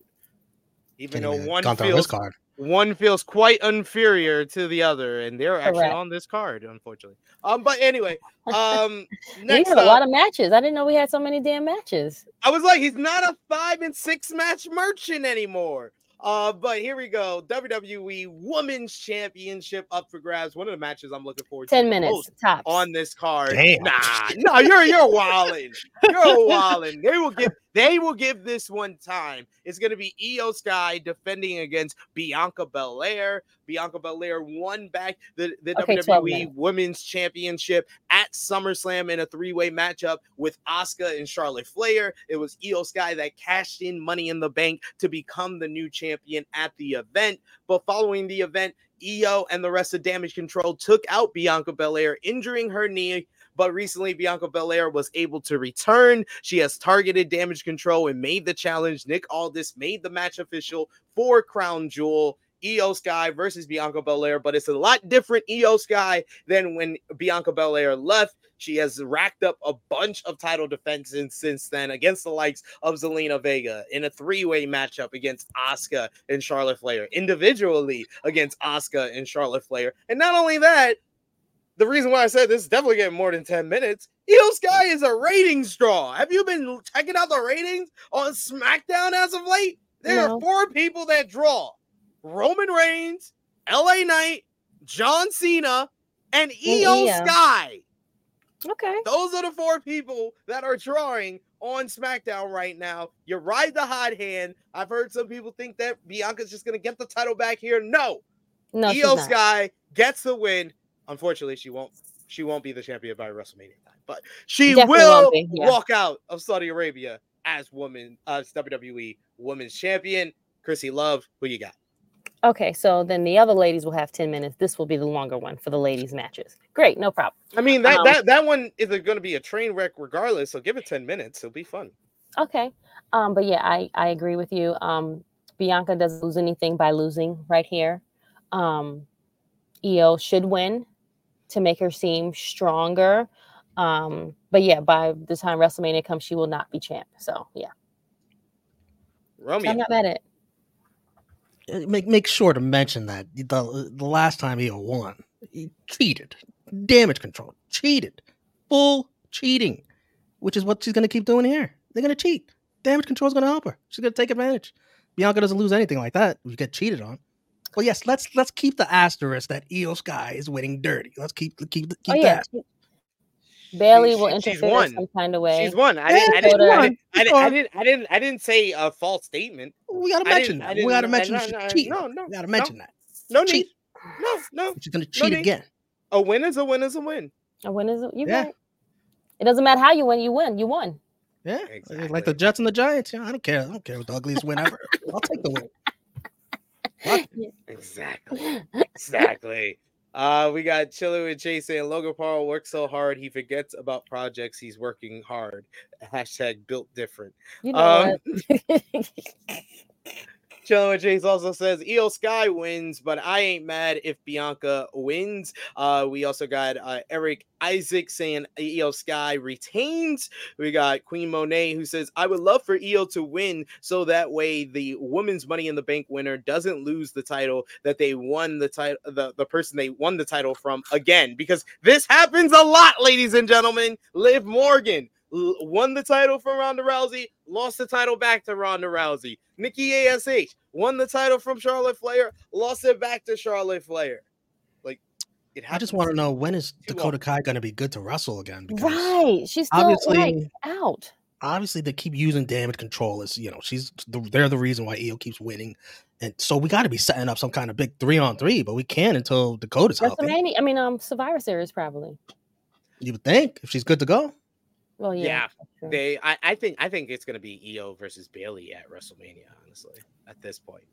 Even Can't though one count on feels card. one feels quite inferior to the other, and they're actually Correct. on this card, unfortunately. Um, but anyway, um, we next had a up, lot of matches. I didn't know we had so many damn matches. I was like, he's not a five and six match merchant anymore. Uh, but here we go. WWE Women's Championship up for grabs. One of the matches I'm looking forward to Ten minutes most tops. on this card. Damn. Nah, no, you're you're wilding. You're wilding. They will give they will give this one time. It's gonna be Iyo Sky defending against Bianca Belair. Bianca Belair won back the, the Okay, WWE. Women's Championship at SummerSlam in a three-way matchup with Asuka and Charlotte Flair. It was Iyo Sky that cashed in money in the bank to become the new champion at the event. But following the event, Iyo and the rest of Damage Control took out Bianca Belair, injuring her knee. But recently, Bianca Belair was able to return. She has targeted Damage Control and made the challenge. Nick Aldis made the match official for Crown Jewel. Iyo Sky versus Bianca Belair, but it's a lot different Iyo Sky than when Bianca Belair left. She has racked up a bunch of title defenses since then against the likes of Zelina Vega in a three-way matchup against Asuka and Charlotte Flair, individually against Asuka and Charlotte Flair. And not only that, the reason why I said this is definitely getting more than 10 minutes. Iyo Sky is a ratings draw. Have you been checking out the ratings on SmackDown as of late? There No. are four people that draw Roman Reigns, LA Knight, John Cena, and Iyo. Sky. Okay. Those are the four people that are drawing on SmackDown right now. You ride the hot hand. I've heard some people think that Bianca's just going to get the title back here. No, No, Iyo. Sky gets the win. Unfortunately, she won't. She won't be the champion by WrestleMania time, but she Definitely will be, yeah. walk out of Saudi Arabia as woman, uh, as WWE Women's Champion. Krssi Luv, who you got? Okay, so then the other ladies will have 10 minutes. This will be the longer one for the ladies' matches. Great, no problem. I mean that Um, that that one is going to be a train wreck regardless. So give it ten minutes. It'll be fun. Okay. Um, but yeah, I, I agree with you. Um, Bianca doesn't lose anything by losing right here. Um, Iyo should win to make her seem stronger. Um, but yeah, by the time WrestleMania comes, she will not be champ. So yeah, Romeo. I'm not mad at it. Make make sure to mention that the the last time he won, he cheated, damage control, cheated, full cheating, which is what she's gonna keep doing here. They're gonna cheat. Damage control is gonna help her. She's gonna take advantage. Bianca doesn't lose anything like that. You get cheated on. Well, yes, let's let's keep the asterisk that Iyo Sky is winning dirty. Let's keep keep keep Oh yeah, that. She- Bayley She- will she- she's interfere won. in some kind of way. She's won. I didn't. I didn't. I didn't. I didn't. I didn't. I didn't. I didn't say a false statement. We gotta mention that. We gotta mention no, she's no, no, no, we gotta no. mention that. No Cheat. need. No, no. She's gonna cheat need. again. A win is a win is a win. A win is a, you Yeah. right. It doesn't matter how you win, you win. You won. Yeah, like the Jets and the Giants. Yeah, I don't care. I don't care what the ugliest win ever. I'll take the win. What? Exactly. Exactly. Uh, we got Chiller with Chase saying Logan Paul works so hard he forgets about projects he's working hard. Hashtag built different. You know Um, with Chase also says Iyo Sky wins, but I ain't mad if Bianca wins. Uh, we also got uh, Eric Isaac saying Iyo Sky retains. We got Queen Monet who says I would love for Iyo to win so that way the women's Money in the Bank winner doesn't lose the title that they won the title the, the person they won the title from again because this happens a lot, ladies and gentlemen. Liv Morgan won the title from Ronda Rousey, lost the title back to Ronda Rousey. Nikki Ash won the title from Charlotte Flair, lost it back to Charlotte Flair. Like it I just want to know when is Dakota Kai going to be good to wrestle again? Because Right. She's still obviously- like out. obviously they keep using damage control as you know she's the, they're the reason why Iyo keeps winning, and so we got to be setting up some kind of big three on three, but we can't until Dakota's healthy. WrestleMania. I mean, um, Survivor Series probably. You would think if she's good to go. Well, yeah. Yeah. They, I, I think, I think it's gonna be Iyo versus Bayley at WrestleMania. Honestly, at this point,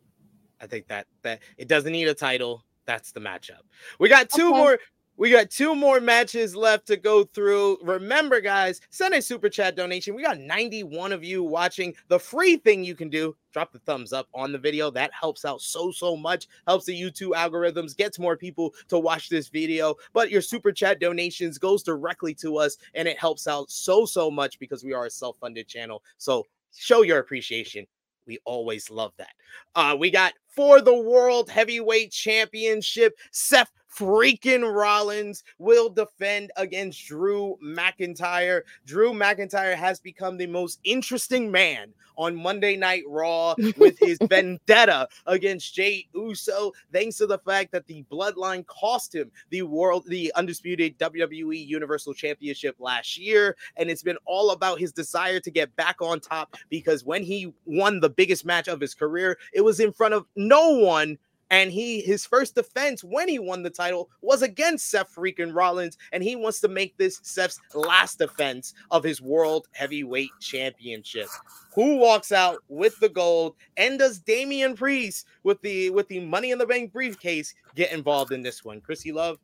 I think that that it doesn't need a title. That's the matchup. We got two Okay. more. We got two more matches left to go through. Remember, guys, send a super chat donation. We got 91 of you watching. The free thing you can do, drop the thumbs up on the video. That helps out so, so much. Helps the YouTube algorithms, gets more people to watch this video. But your super chat donations goes directly to us, and it helps out so, so much because we are a self-funded channel. So show your appreciation. We always love that. Uh, we got for the World Heavyweight Championship, Seth freaking Rollins will defend against Drew McIntyre. Drew McIntyre has become the most interesting man on Monday Night Raw with his vendetta against Jey Uso, thanks to the fact that the bloodline cost him the world, the undisputed WWE Universal Championship last year. And it's been all about his desire to get back on top because when he won the biggest match of his career, it was in front of no one and he his first defense when he won the title was against Seth freaking Rollins, and he wants to make this Seth's last defense of his world heavyweight championship. Who walks out with the gold, and does Damian Priest with the with the Money in the Bank briefcase get involved in this one? Krssi Luv,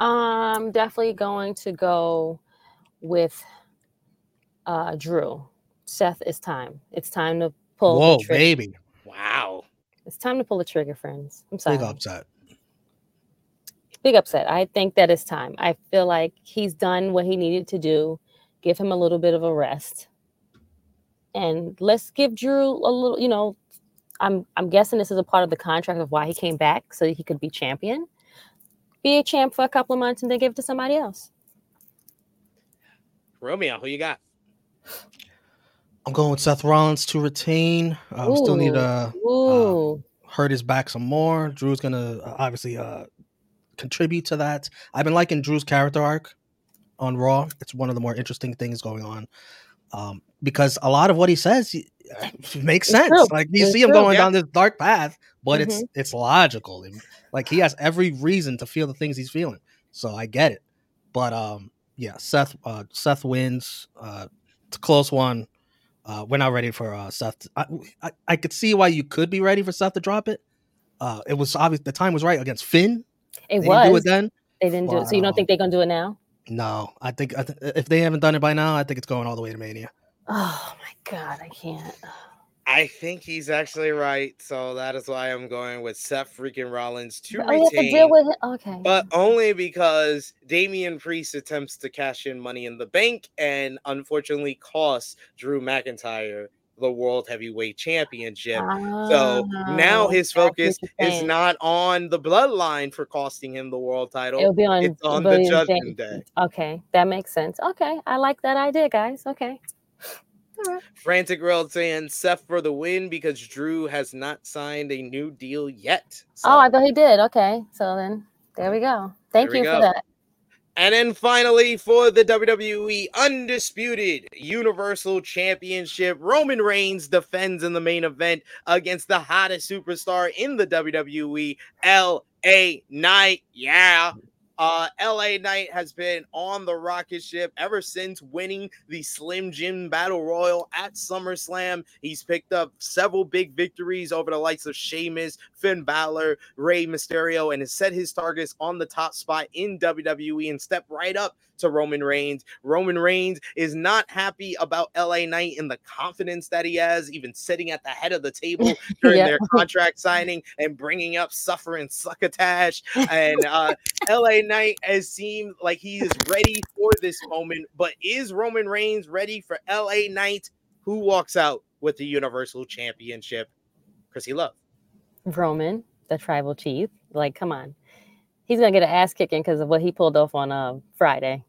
I'm definitely going to go with uh Drew. Seth, it's time. It's time to pull. Whoa, the baby, wow, It's time to pull the trigger, friends. I'm sorry. big upset. Big upset. I think that it's time. I feel like he's done what he needed to do. Give him a little bit of a rest. And let's give Drew a little, you know, I'm I'm guessing this is a part of the contract of why he came back so he could be champion. Be a champ for a couple of months and then give it to somebody else. Romeo, who you got? I'm going with Seth Rollins to retain. Uh, we still need to Ooh. hurt his back some more. Drew's gonna uh, obviously uh, contribute to that. I've been liking Drew's character arc on Raw. It's one of the more interesting things going on um, because a lot of what he says he- makes It's sense. true. Like you It's see him true. going Yeah. down this dark path, but Mm-hmm. it's it's logical. And, like he has every reason to feel the things he's feeling. So I get it. But um, yeah, Seth uh, Seth wins. Uh, it's a close one. Uh, we're not ready for uh, Seth. to- I, I I could see why you could be ready for Seth to drop it. Uh, it was obvious the time was right against Finn. It They was. didn't do it then. they didn't do it. So you don't think they're gonna do it now? No, I think I th- if they haven't done it by now, I think it's going all the way to Mania. Oh my god, I can't. I think he's actually right, so that is why I'm going with Seth freaking Rollins to Oh, have to deal with it. Okay. but only because Damian Priest attempts to cash in money in the bank and unfortunately costs Drew McIntyre the World Heavyweight Championship. So now Oh, his I see what focus is not on the bloodline for costing him the world title. It'll be on, It's on the judgment day. Okay, that makes sense. Okay, I like that idea, guys. Okay. Right. Frantic World saying Seth for the win because Drew has not signed a new deal yet. Oh, I thought he did. Okay, so then there we go. Thank There you go. for that. And then finally, for the WWE Undisputed Universal Championship, Roman Reigns defends in the main event against the hottest superstar in the WWE, LA Knight. Yeah. Uh, LA Knight has been on the rocket ship ever since winning the Slim Jim Battle Royal at SummerSlam. He's picked up several big victories over the likes of Sheamus, Finn Balor, Rey Mysterio, and has set his targets on the top spot in WWE and stepped right up to Roman Reigns. Roman Reigns is not happy about LA Knight and the confidence that he has, even sitting at the head of the table during Yeah. their contract signing and bringing up Suffer and Succotash. And uh, LA Knight has seemed like he is ready for this moment, but is Roman Reigns ready for LA Knight? Who walks out with the Universal Championship? Krssi Luv. Roman, the tribal chief. Like, come on. He's gonna get an ass kicking because of what he pulled off on uh, Friday.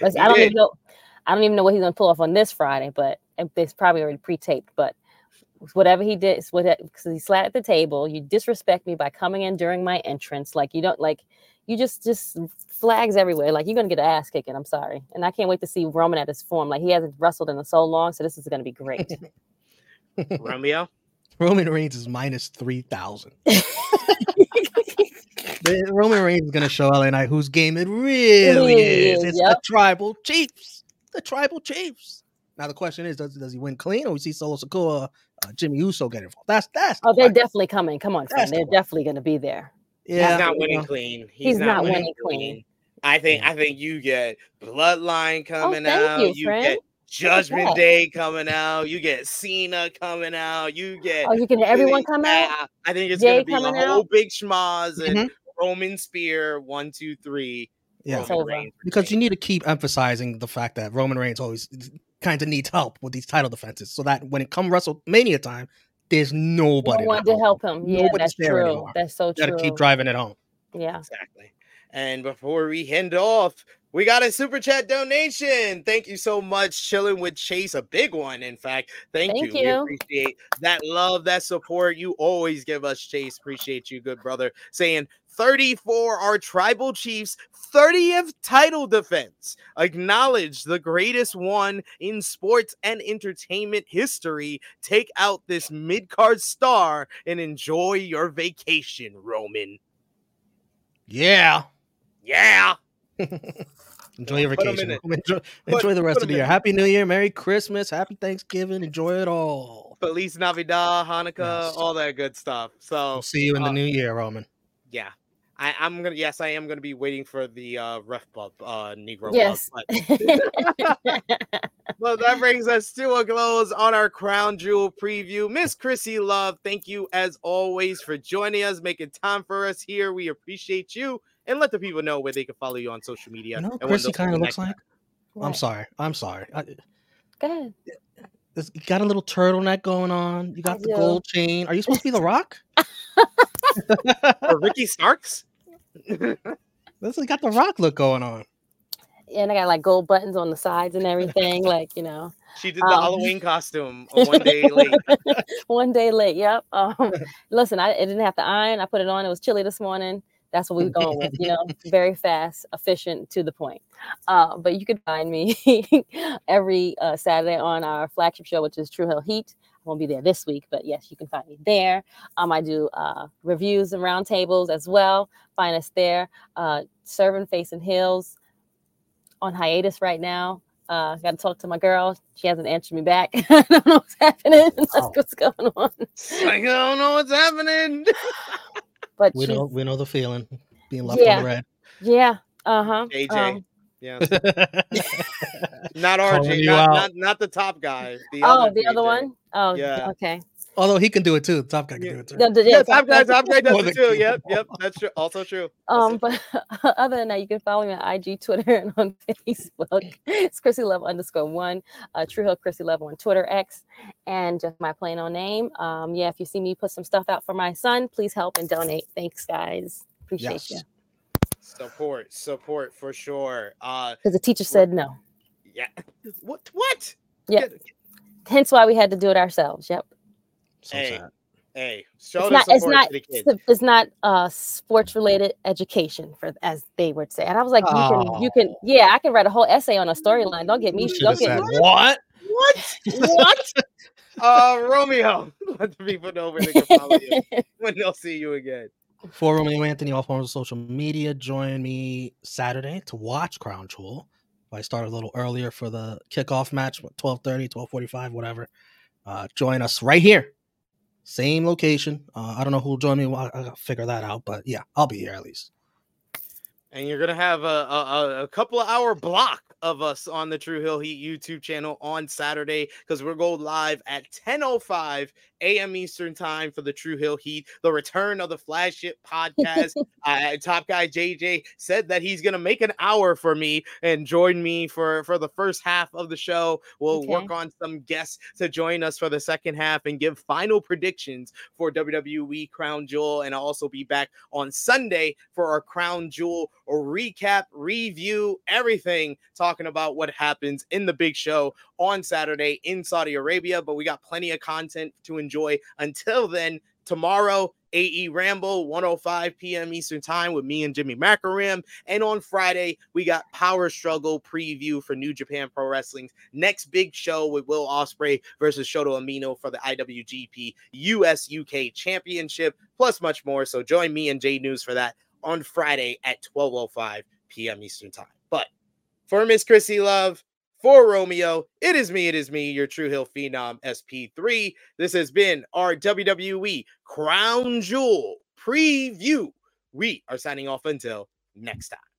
Let's- I don't did. even know. I don't even know what he's gonna pull off on this Friday, but it's probably already pre-taped. But whatever he did, is what because he sat at the table. You disrespect me by coming in during my entrance. Like you don't like. You just just flags everywhere. Like you're gonna get an ass kicking. I'm sorry, and I can't wait to see Roman at his form. Like he hasn't wrestled in so long, so this is gonna be great. Romeo. Roman Reigns is minus three thousand. Roman Reigns is gonna show LA Knight whose game it really Really is. is, It's yep. the tribal chiefs. The tribal chiefs. Now the question is, does does he win clean, or we see Solo Sikoa, uh, Jimmy Uso get involved? That's that's. the oh, they're question. definitely coming. Come on, friend. The They're one. definitely gonna be there. yeah. he's not winning clean. He's, He's not, not winning, winning clean. clean. I think Yeah. I think you get bloodline coming Oh, thank out. you, friend. get Judgment. Day coming out. You get Cena coming out. You get Oh, you can everyone come out. I think it's Jay gonna be a whole out? Mm-hmm. big schmoz and Mhm. Roman Spear one two three. Yeah. It's Roman. Reigns because you need to keep emphasizing the fact that Roman Reigns always kind of needs help with these title defenses, so that when it comes WrestleMania time, there's nobody No to help him. Yeah, Nobody's that's there true. anymore. That's so true. Got to keep driving it home. yeah. Exactly. And before we end off, we got a super chat donation. Thank you so much, chilling with Chase. A big one, in fact. Thank, Thank you. We you. appreciate that love, that support. You always give us, Chase. Appreciate you, good brother. Saying 34 our tribal chiefs 30th title defense acknowledge the greatest one in sports and entertainment history take out this mid-card star and enjoy your vacation roman Yeah. yeah Enjoy your vacation. Enjoy, enjoy the rest put of the year. Happy New Year, Merry Christmas, Happy Thanksgiving. Enjoy it all. Feliz Navidad, Hanukkah, Yes. all that good stuff. So We'll see you in the uh, new year, Roman. yeah, I, I'm gonna. Yes, I am gonna be waiting for the uh, ref bump, uh, Negro. Yes. Bump, but- Well, that brings us to a close on our crown jewel preview. Miss Krssi Luv, thank you as always for joining us, making time for us here. We appreciate you, and let the people know where they can follow you on social media. You know what and when Krssi kind of looks next like? I'm sorry. I'm sorry. I, Go ahead. you got a little turtleneck going on. You got the do. gold chain. Are you supposed to be the Rock? Or Ricky Starks. This has got the Rock look going on. Yeah, And I got like gold buttons on the sides and everything. like, you know, She did the Um, Halloween costume one day late. one day late. Yep. Um, listen, I it didn't have to iron. I put it on. It was chilly this morning. That's what we were going with, you know, very fast, efficient, to the point. Uh, but you can find me every uh, Saturday on our flagship show, which is Tru Heel Heat. I won't be there this week, but yes, you can find me there. Um, I do uh, reviews and roundtables as well. Find us there. Uh, Serving and Hills on hiatus right now. Uh, got to talk to my girl. She hasn't answered me back. I don't know what's happening. That's Oh. what's going on. I don't know what's happening. But We know we know the feeling. Being left Yeah. on the yeah, uh huh. AJ. Yeah, not Calling RJ, not, not not the top guy. The Oh, the JJ. other one. Oh, Yeah. Okay. Although he can do it too. The top guy can Yeah. do it too. The- the- Yeah, yeah, top guy, top guy does it too. Yep, yep, that's true. Also true. Um, Also but other than that, you can follow me on IG, Twitter, and on Facebook. It's Krssi Luv underscore one, uh, Tru Heel Krssi Luv on Twitter X, and just my plain old name. Um, yeah, if you see me put some stuff out for my son, please help and donate. Thanks, guys. Appreciate you. Yes. support, support for sure. Uh, Because the teacher said no. yeah. What? What? Yeah. Hence why we had to do it ourselves. Yep. So Hey, sad. Hey, show It's the not. support It's not. to the kids. It's not uh sports related education for as they would say. And I was like, you can, you can, yeah, I can write a whole essay on a storyline. Don't get me. Don't get said me. what? What? What? uh, Romeo. Let the people know where they can follow you when they'll see you again. For Romeo Anthony, all forms of social media. Join me Saturday to watch Crown Jewel. I start a little earlier for the kickoff match, 1230, 1245, whatever. Uh, join us right here. Same location. Uh, I don't know who'll join me. Well, I- I'll figure that out. But yeah, I'll be here at least. And you're gonna have a, a, a- a couple of hour block of us on the Tru Heel Heat YouTube channel on Saturday because we're going live at 10:05 a.m. Eastern time for the Tru Heel Heat, the return of the flagship podcast. uh, top guy JJ said that he's gonna make an hour for me and join me for for the first half of the show. We'll Okay. work on some guests to join us for the second half and give final predictions for WWE Crown Jewel, and I'll also be back on Sunday for our Crown Jewel recap, review, everything, talking about what happens in the big show on Saturday in Saudi Arabia. But we got plenty of content to enjoy. Until then, tomorrow, AE Ramble, 105 p.m. Eastern Time with me and Jimmy Macaram. And on Friday, we got Power Struggle preview for New Japan Pro Wrestling's next big show with Will Ospreay versus Shota Umino for the IWGP US UK Championship, plus much more. So join me and J News for that on Friday at 12:05 p.m. Eastern Time. But for Miss Krssi Luv, for Romeo, it is me, it is me, your Tru Heel Phenom SP3. This has been our WWE Crown Jewel preview. We are signing off until next time.